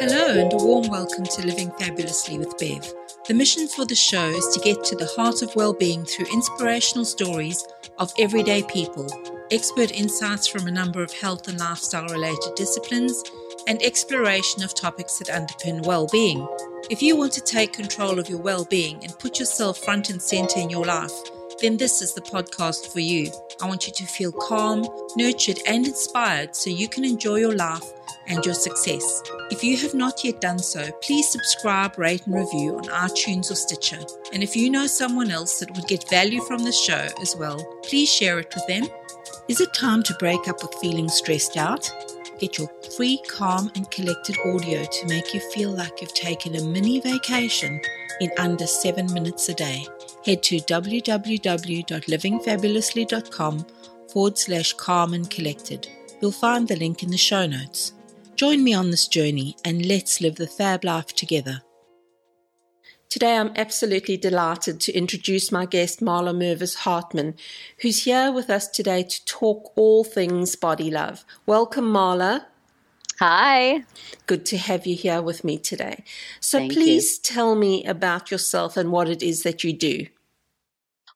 Hello, and a warm welcome to Living Fabulously with Bev. The mission for the show is to get to the heart of well-being through inspirational stories of everyday people, expert insights from a number of health and lifestyle related disciplines, and exploration of topics that underpin well-being. If you want to take control of your well-being and put yourself front and center in your life, then this is the podcast for you. I want you to feel calm, nurtured, and inspired so you can enjoy your life and your success. If you have not yet done so, please subscribe, rate, and review on iTunes or Stitcher. And if you know someone else that would get value from the show as well, please share it with them. Is it time to break up with feeling stressed out? Get your free, calm, and collected audio to make you feel like you've taken a mini vacation in under seven minutes a day. Head to www.livingfabulously.com forward slash calm and collected. You'll find the link in the show notes. Join me on this journey and let's live the fab life together. Today, I'm absolutely delighted to introduce my guest, Marla Mervis Hartman, who's here with us today to talk all things body love. Welcome, Marla. Hi. Good to have you here with me today. So, Thank please tell me about yourself and what it is that you do.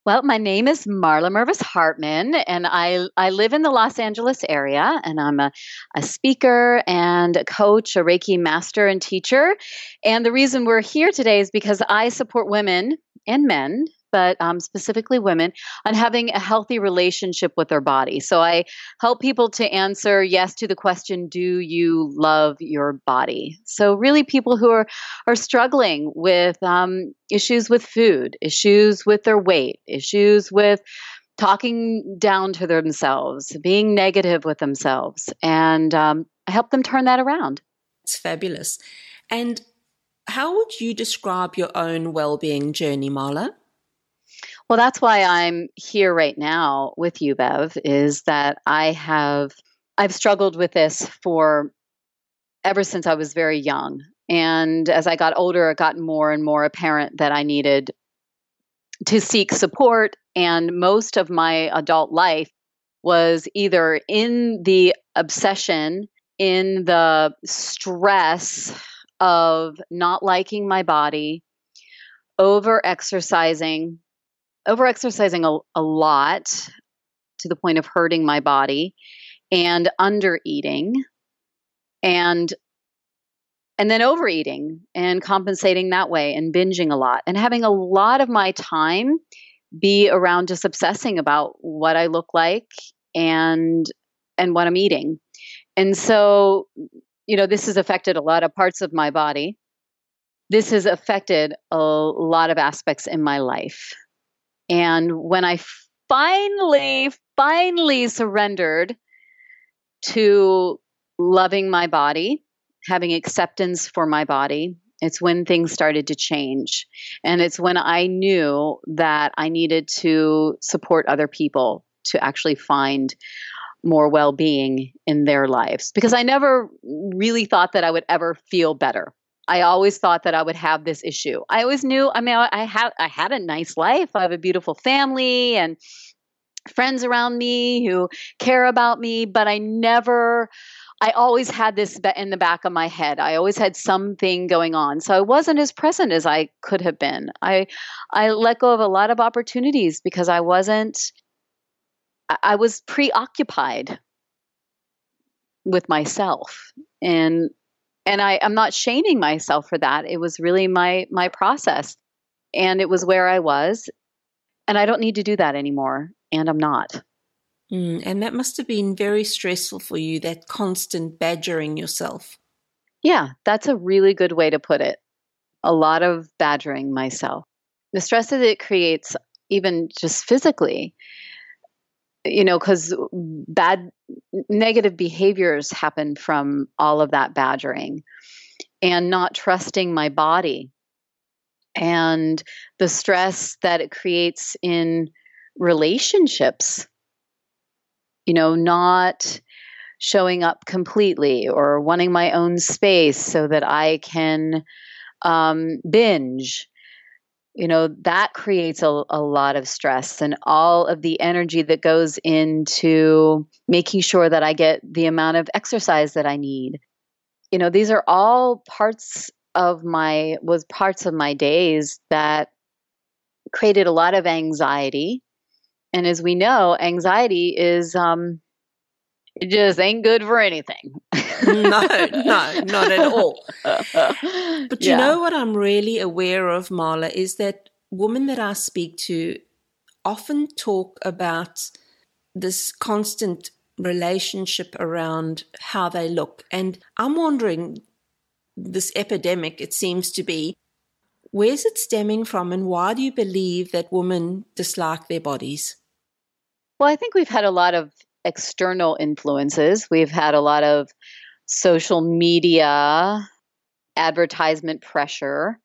Well, my name is Marla Mervis Hartman, and I, I live in the Los Angeles area, and I'm a, a speaker and a coach, a Reiki master and teacher. And the reason we're here today is because I support women and men but um, specifically women, on having a healthy relationship with their body. So I help people to answer yes to the question, do you love your body? So really people who are, are struggling with um, issues with food, issues with their weight, issues with talking down to themselves, being negative with themselves. And um, I help them turn that around. It's fabulous. And how would you describe your own well-being journey, Marla? Well, that's why I'm here right now with you, Bev, is that I have I've struggled with this for ever since I was very young. And as I got older, it got more and more apparent that I needed to seek support. And most of my adult life was either in the obsession, in the stress of not liking my body, over exercising, over exercising a, a lot to the point of hurting my body and under eating and and then overeating and compensating that way and binging a lot and having a lot of my time be around just obsessing about what I look like and and what I'm eating. And so, you know, this has affected a lot of parts of my body. This has affected a lot of aspects in my life. And when I finally, finally surrendered to loving my body, having acceptance for my body, it's when things started to change. And it's when I knew that I needed to support other people to actually find more well being in their lives. Because I never really thought that I would ever feel better. I always thought that I would have this issue. I always knew. I mean, I had I had a nice life. I have a beautiful family and friends around me who care about me, but I never. I always had this in the back of my head. I always had something going on, so I wasn't as present as I could have been. I I let go of a lot of opportunities because I wasn't. I was preoccupied with myself and and I, I'm not shaming myself for that. It was really my my process, and it was where I was, and I don't need to do that anymore, and I'm not. Mm, and that must have been very stressful for you. That constant badgering yourself. Yeah, that's a really good way to put it. A lot of badgering myself. The stress that it creates, even just physically, you know, because bad, negative behaviors happen from all of that badgering and not trusting my body and the stress that it creates in relationships, you know, not showing up completely or wanting my own space so that I can um, binge you know that creates a, a lot of stress and all of the energy that goes into making sure that i get the amount of exercise that i need. You know these are all parts of my was parts of my days that created a lot of anxiety. And as we know anxiety is um it just ain't good for anything no no not at all but you know what i'm really aware of marla is that women that i speak to often talk about this constant relationship around how they look and i'm wondering this epidemic, it seems to be. Where's it stemming from, and why do you believe that women dislike their bodies? Well, I think we've had a lot of external influences. We've had a lot of social media, advertisement pressure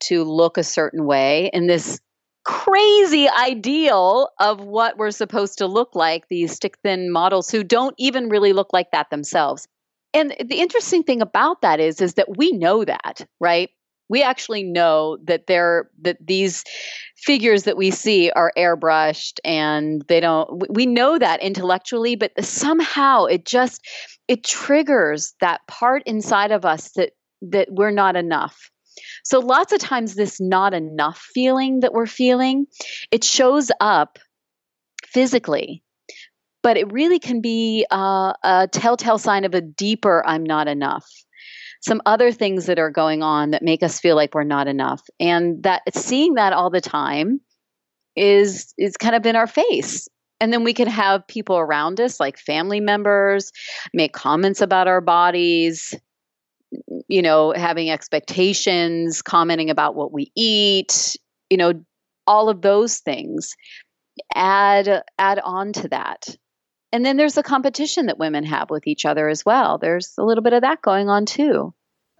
to look a certain way, and this crazy ideal of what we're supposed to look like these stick thin models who don't even really look like that themselves. And the interesting thing about that is is that we know that right we actually know that they're that these figures that we see are airbrushed and they don't we know that intellectually but somehow it just it triggers that part inside of us that that we're not enough so lots of times this not enough feeling that we're feeling it shows up physically but it really can be uh, a telltale sign of a deeper I'm not enough. Some other things that are going on that make us feel like we're not enough. And that seeing that all the time is is kind of in our face. And then we can have people around us, like family members, make comments about our bodies, you know, having expectations, commenting about what we eat, you know, all of those things add add on to that and then there's the competition that women have with each other as well. There's a little bit of that going on too.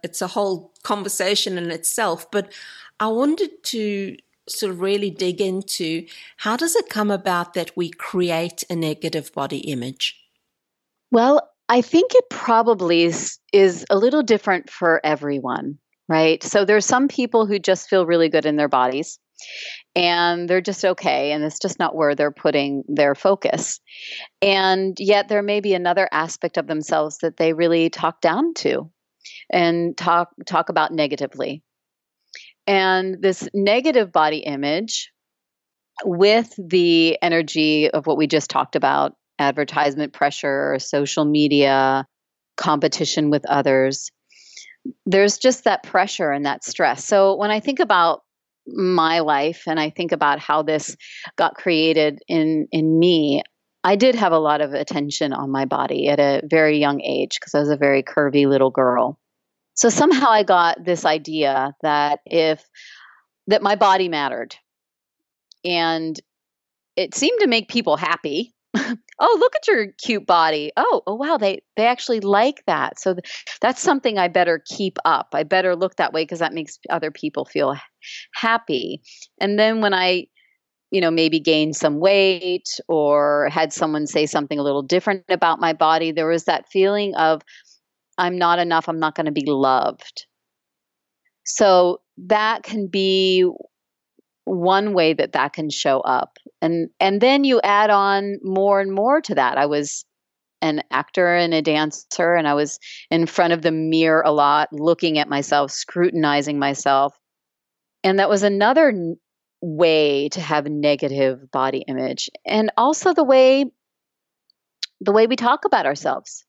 It's a whole conversation in itself, but I wanted to sort of really dig into how does it come about that we create a negative body image? Well, I think it probably is, is a little different for everyone, right? So there's some people who just feel really good in their bodies and they're just okay and it's just not where they're putting their focus. And yet there may be another aspect of themselves that they really talk down to and talk talk about negatively. And this negative body image with the energy of what we just talked about advertisement pressure social media competition with others there's just that pressure and that stress. So when i think about my life and I think about how this got created in in me, I did have a lot of attention on my body at a very young age because I was a very curvy little girl. So somehow I got this idea that if that my body mattered and it seemed to make people happy oh look at your cute body. Oh oh wow they they actually like that. So th- that's something i better keep up. I better look that way because that makes other people feel happy. And then when i you know maybe gained some weight or had someone say something a little different about my body there was that feeling of i'm not enough i'm not going to be loved. So that can be one way that that can show up. And and then you add on more and more to that. I was an actor and a dancer and i was in front of the mirror a lot looking at myself scrutinizing myself. And that was another way to have negative body image. And also the way the way we talk about ourselves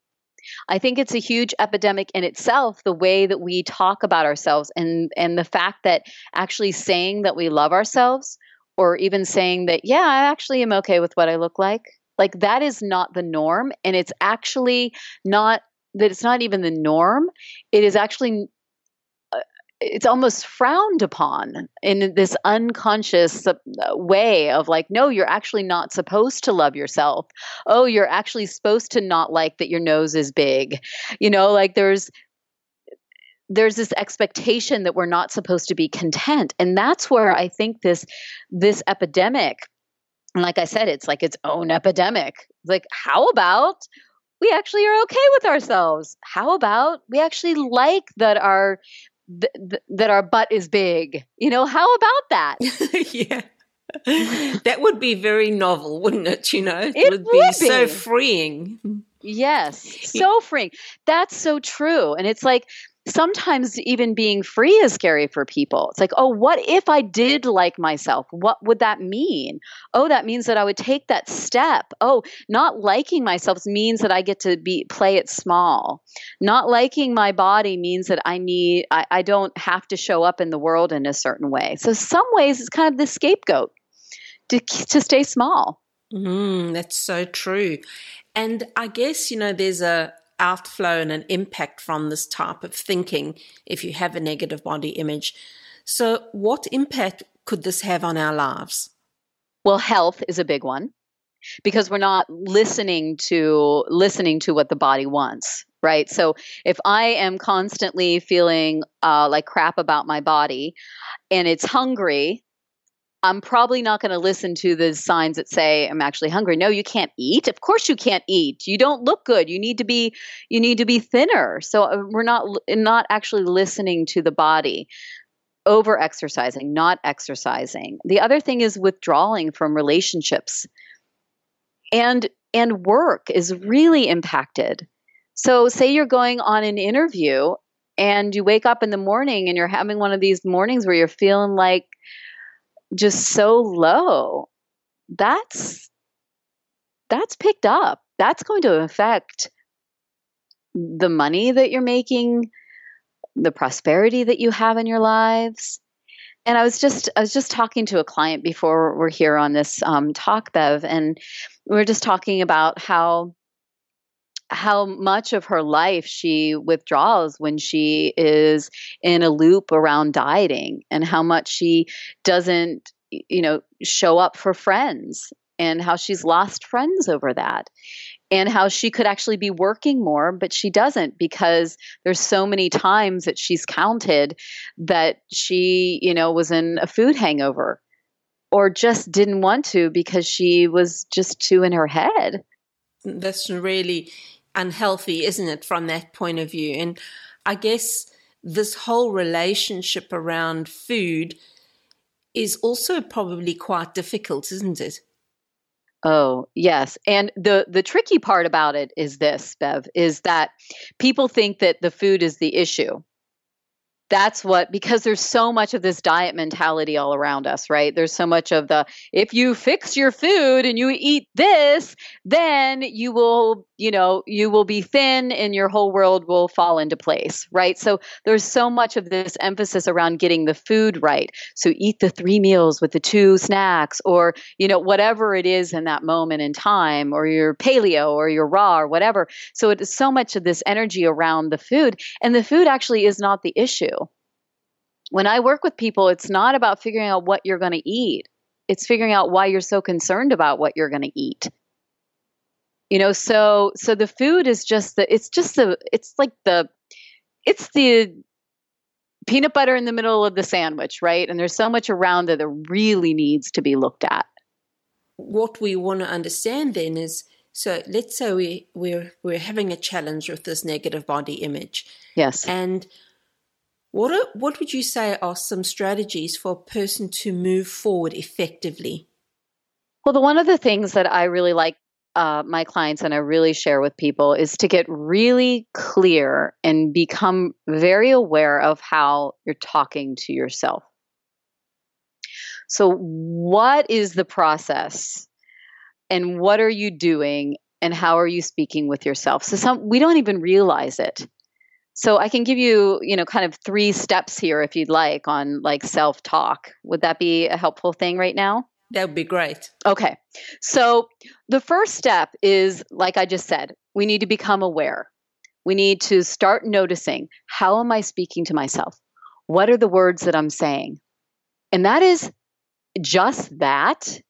I think it's a huge epidemic in itself, the way that we talk about ourselves and, and the fact that actually saying that we love ourselves or even saying that, yeah, I actually am okay with what I look like, like that is not the norm. And it's actually not that it's not even the norm. It is actually it's almost frowned upon in this unconscious uh, way of like no you're actually not supposed to love yourself. Oh you're actually supposed to not like that your nose is big. You know like there's there's this expectation that we're not supposed to be content. And that's where i think this this epidemic like i said it's like its own epidemic. Like how about we actually are okay with ourselves? How about we actually like that our th- th- that our butt is big. You know, how about that? yeah. that would be very novel, wouldn't it? You know, it, it would, be, be so freeing. Yes, so freeing. That's so true. And it's like sometimes even being free is scary for people. It's like, oh, what if I did like myself? What would that mean? Oh, that means that I would take that step. Oh, not liking myself means that I get to be play it small. Not liking my body means that I need I, I don't have to show up in the world in a certain way. So some ways it's kind of the scapegoat to to stay small. Mm, that's so true. And I guess, you know, there's a outflow and an impact from this type of thinking if you have a negative body image. So, what impact could this have on our lives? Well, health is a big one because we're not listening to listening to what the body wants right so if i am constantly feeling uh, like crap about my body and it's hungry I'm probably not going to listen to the signs that say I'm actually hungry. No, you can't eat. Of course you can't eat. You don't look good. You need to be you need to be thinner. So uh, we're not not actually listening to the body. Over exercising, not exercising. The other thing is withdrawing from relationships. And and work is really impacted. So say you're going on an interview and you wake up in the morning and you're having one of these mornings where you're feeling like just so low. That's that's picked up. That's going to affect the money that you're making the prosperity that you have in your lives. And i was just i was just talking to a client before we're here on this um, talk bev and we are just talking about how how much of her life she withdraws when she is in a loop around dieting and how much she doesn't you know show up for friends and how she's lost friends over that and how she could actually be working more but she doesn't because there's so many times that she's counted that she you know was in a food hangover or just didn't want to because she was just too in her head. That's really unhealthy, isn't it, from that point of view? And I guess this whole relationship around food is also probably quite difficult, isn't it? Oh, yes. And the the tricky part about it is this, Bev, is that people think that the food is the issue that's what because there's so much of this diet mentality all around us right there's so much of the if you fix your food and you eat this then you will you know you will be thin and your whole world will fall into place right so there's so much of this emphasis around getting the food right so eat the three meals with the two snacks or you know whatever it is in that moment in time or your paleo or your raw or whatever so it is so much of this energy around the food and the food actually is not the issue when I work with people, it's not about figuring out what you're going to eat. It's figuring out why you're so concerned about what you're going to eat. You know, so so the food is just the it's just the it's like the it's the peanut butter in the middle of the sandwich, right? And there's so much around it that really needs to be looked at. What we want to understand then is so let's say we we're we're having a challenge with this negative body image. Yes. And what, are, what would you say are some strategies for a person to move forward effectively? Well, the one of the things that I really like uh, my clients and I really share with people is to get really clear and become very aware of how you're talking to yourself. So, what is the process and what are you doing and how are you speaking with yourself? So, some we don't even realize it. So I can give you, you know, kind of three steps here if you'd like on like self-talk. Would that be a helpful thing right now? That would be great. Okay. So the first step is like I just said, we need to become aware. We need to start noticing how am I speaking to myself? What are the words that I'm saying? And that is just that.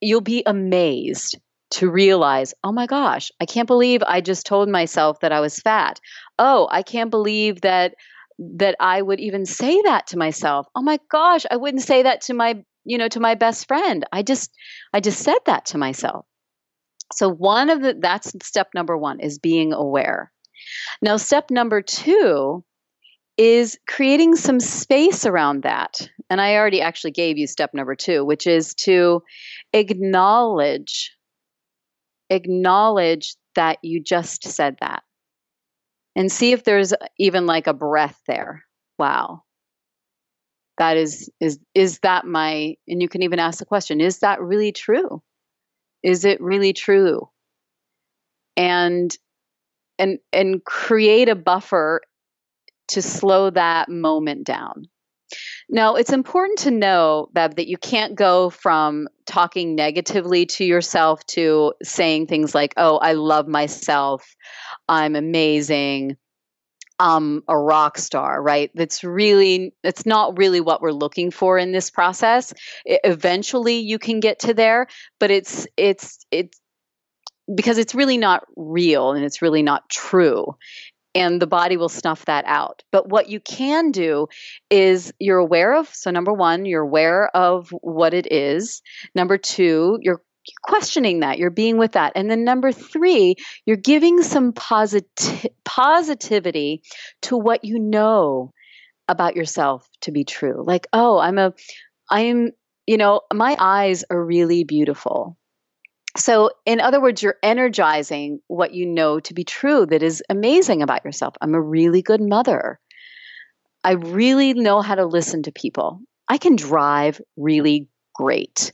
You'll be amazed to realize, oh my gosh, I can't believe I just told myself that I was fat. Oh, I can't believe that that I would even say that to myself. Oh my gosh, I wouldn't say that to my, you know, to my best friend. I just I just said that to myself. So one of the that's step number 1 is being aware. Now step number 2 is creating some space around that. And I already actually gave you step number 2, which is to acknowledge acknowledge that you just said that. And see if there's even like a breath there. Wow. That is is is that my and you can even ask the question, is that really true? Is it really true? And and and create a buffer to slow that moment down. Now, it's important to know that that you can't go from talking negatively to yourself to saying things like, "Oh, I love myself. I'm amazing. I'm a rock star," right? That's really it's not really what we're looking for in this process. It, eventually you can get to there, but it's it's it's because it's really not real and it's really not true and the body will snuff that out. But what you can do is you're aware of, so number one, you're aware of what it is. Number two, you're questioning that, you're being with that. And then number three, you're giving some posit- positivity to what you know about yourself to be true. Like, oh, I'm a, I'm, you know, my eyes are really beautiful. So, in other words, you're energizing what you know to be true that is amazing about yourself. I'm a really good mother. I really know how to listen to people. I can drive really great.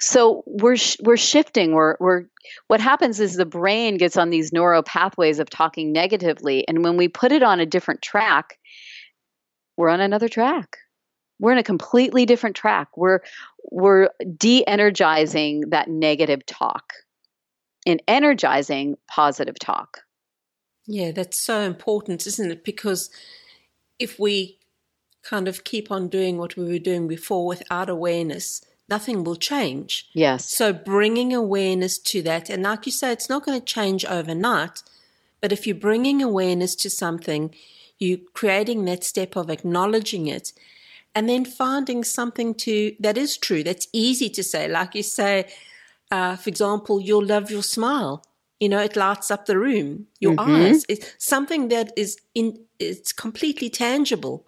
So we're sh- we're shifting. We're we're what happens is the brain gets on these neural pathways of talking negatively, and when we put it on a different track, we're on another track we're in a completely different track. We're we're de-energizing that negative talk and energizing positive talk. Yeah, that's so important, isn't it? Because if we kind of keep on doing what we were doing before without awareness, nothing will change. Yes. So bringing awareness to that, and like you say, it's not going to change overnight, but if you're bringing awareness to something, you're creating that step of acknowledging it and then finding something to that is true that's easy to say like you say uh, for example you'll love your smile you know it lights up the room your mm-hmm. eyes it's something that is in it's completely tangible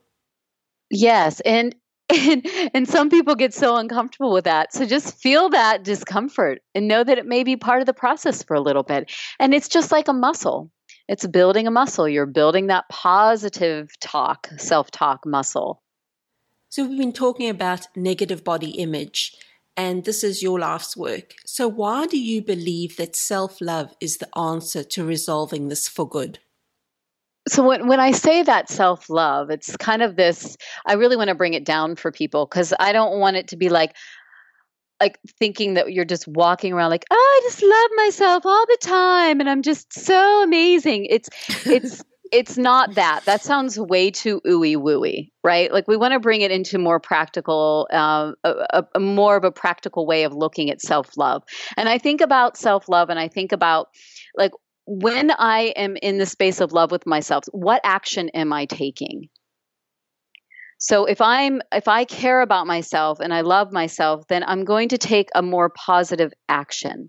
yes and and, and some people get so uncomfortable with that. So just feel that discomfort and know that it may be part of the process for a little bit. And it's just like a muscle. It's building a muscle. You're building that positive talk, self talk muscle. So, we've been talking about negative body image, and this is your life's work. So, why do you believe that self love is the answer to resolving this for good? So when when I say that self love, it's kind of this. I really want to bring it down for people because I don't want it to be like like thinking that you're just walking around like oh, I just love myself all the time and I'm just so amazing. It's it's it's not that. That sounds way too ooey wooey, right? Like we want to bring it into more practical, um, a, a, more of a practical way of looking at self love. And I think about self love, and I think about like when I am in the space of love with myself, what action am I taking? So if I'm if I care about myself and I love myself, then I'm going to take a more positive action.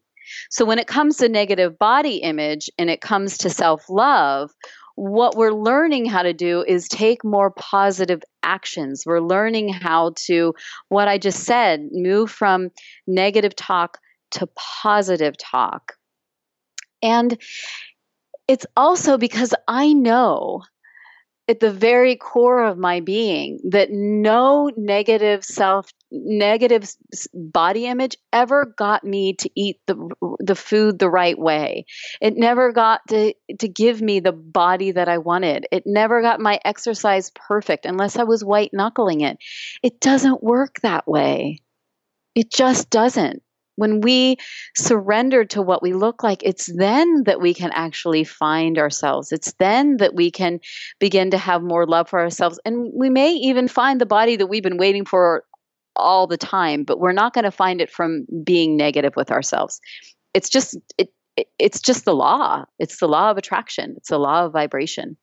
So when it comes to negative body image and it comes to self-love, what we're learning how to do is take more positive actions. We're learning how to, what I just said, move from negative talk to positive talk. And it's also because I know at the very core of my being that no negative self negative body image ever got me to eat the the food the right way. It never got to to give me the body that i wanted. It never got my exercise perfect unless i was white knuckling it. It doesn't work that way. It just doesn't when we surrender to what we look like, it's then that we can actually find ourselves. It's then that we can begin to have more love for ourselves. And we may even find the body that we've been waiting for all the time, but we're not going to find it from being negative with ourselves. It's just it, it it's just the law. It's the law of attraction. It's the law of vibration.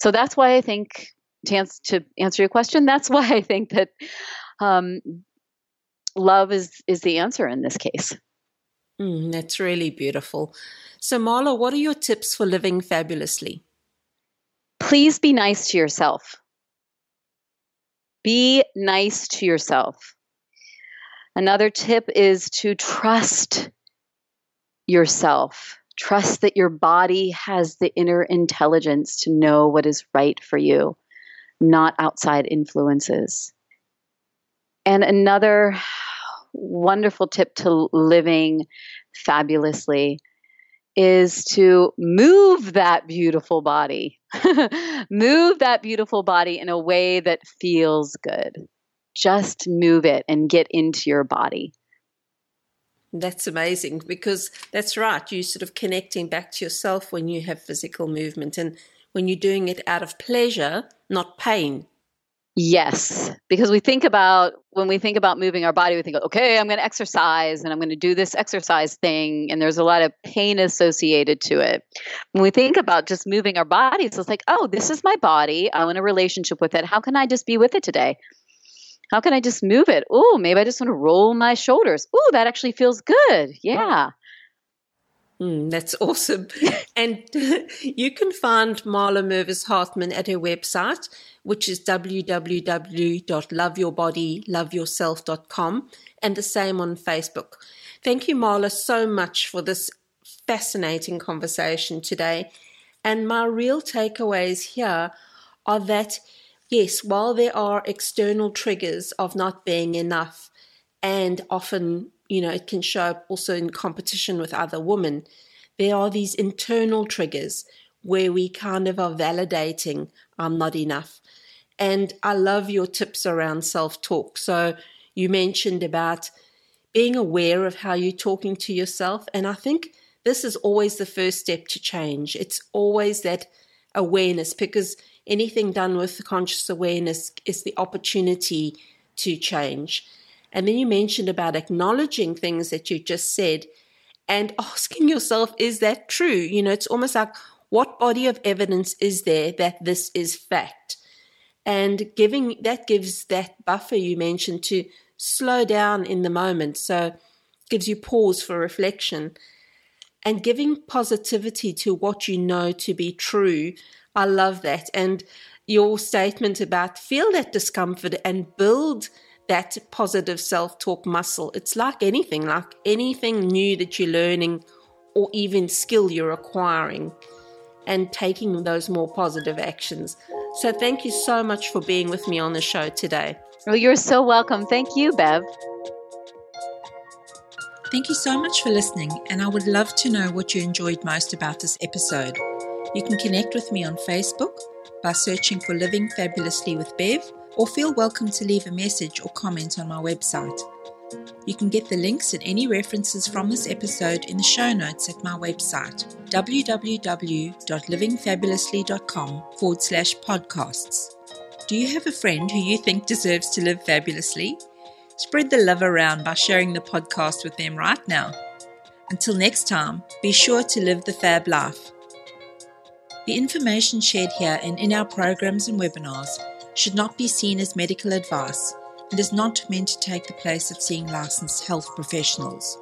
So that's why I think to answer, to answer your question, that's why I think that um, love is is the answer in this case. Mm, that's really beautiful. So, Marla, what are your tips for living fabulously? Please be nice to yourself. Be nice to yourself. Another tip is to trust yourself. Trust that your body has the inner intelligence to know what is right for you, not outside influences. And another wonderful tip to living fabulously is to move that beautiful body. move that beautiful body in a way that feels good. Just move it and get into your body. That's amazing because that's right. You're sort of connecting back to yourself when you have physical movement and when you're doing it out of pleasure, not pain. Yes, because we think about when we think about moving our body, we think, okay, I'm going to exercise and I'm going to do this exercise thing, and there's a lot of pain associated to it. When we think about just moving our bodies, it's like, oh, this is my body. I want a relationship with it. How can I just be with it today? How can I just move it? Oh, maybe I just want to roll my shoulders. Oh, that actually feels good. Yeah. Mm, that's awesome. and you can find Marla Mervis Hartman at her website, which is www.loveyourbodyloveyourself.com, and the same on Facebook. Thank you, Marla, so much for this fascinating conversation today. And my real takeaways here are that, yes, while there are external triggers of not being enough, and often you know, it can show up also in competition with other women. There are these internal triggers where we kind of are validating, I'm not enough. And I love your tips around self talk. So you mentioned about being aware of how you're talking to yourself. And I think this is always the first step to change. It's always that awareness because anything done with conscious awareness is the opportunity to change. And then you mentioned about acknowledging things that you just said and asking yourself, is that true? You know, it's almost like, what body of evidence is there that this is fact? And giving that gives that buffer you mentioned to slow down in the moment. So gives you pause for reflection and giving positivity to what you know to be true. I love that. And your statement about feel that discomfort and build that positive self talk muscle. It's like anything, like anything new that you're learning or even skill you're acquiring and taking those more positive actions. So, thank you so much for being with me on the show today. Well, you're so welcome. Thank you, Bev. Thank you so much for listening, and I would love to know what you enjoyed most about this episode. You can connect with me on Facebook by searching for Living Fabulously with Bev or feel welcome to leave a message or comment on my website. You can get the links and any references from this episode in the show notes at my website, www.livingfabulously.com forward slash podcasts. Do you have a friend who you think deserves to live fabulously? Spread the love around by sharing the podcast with them right now. Until next time, be sure to live the fab life. The information shared here and in our programs and webinars should not be seen as medical advice and is not meant to take the place of seeing licensed health professionals.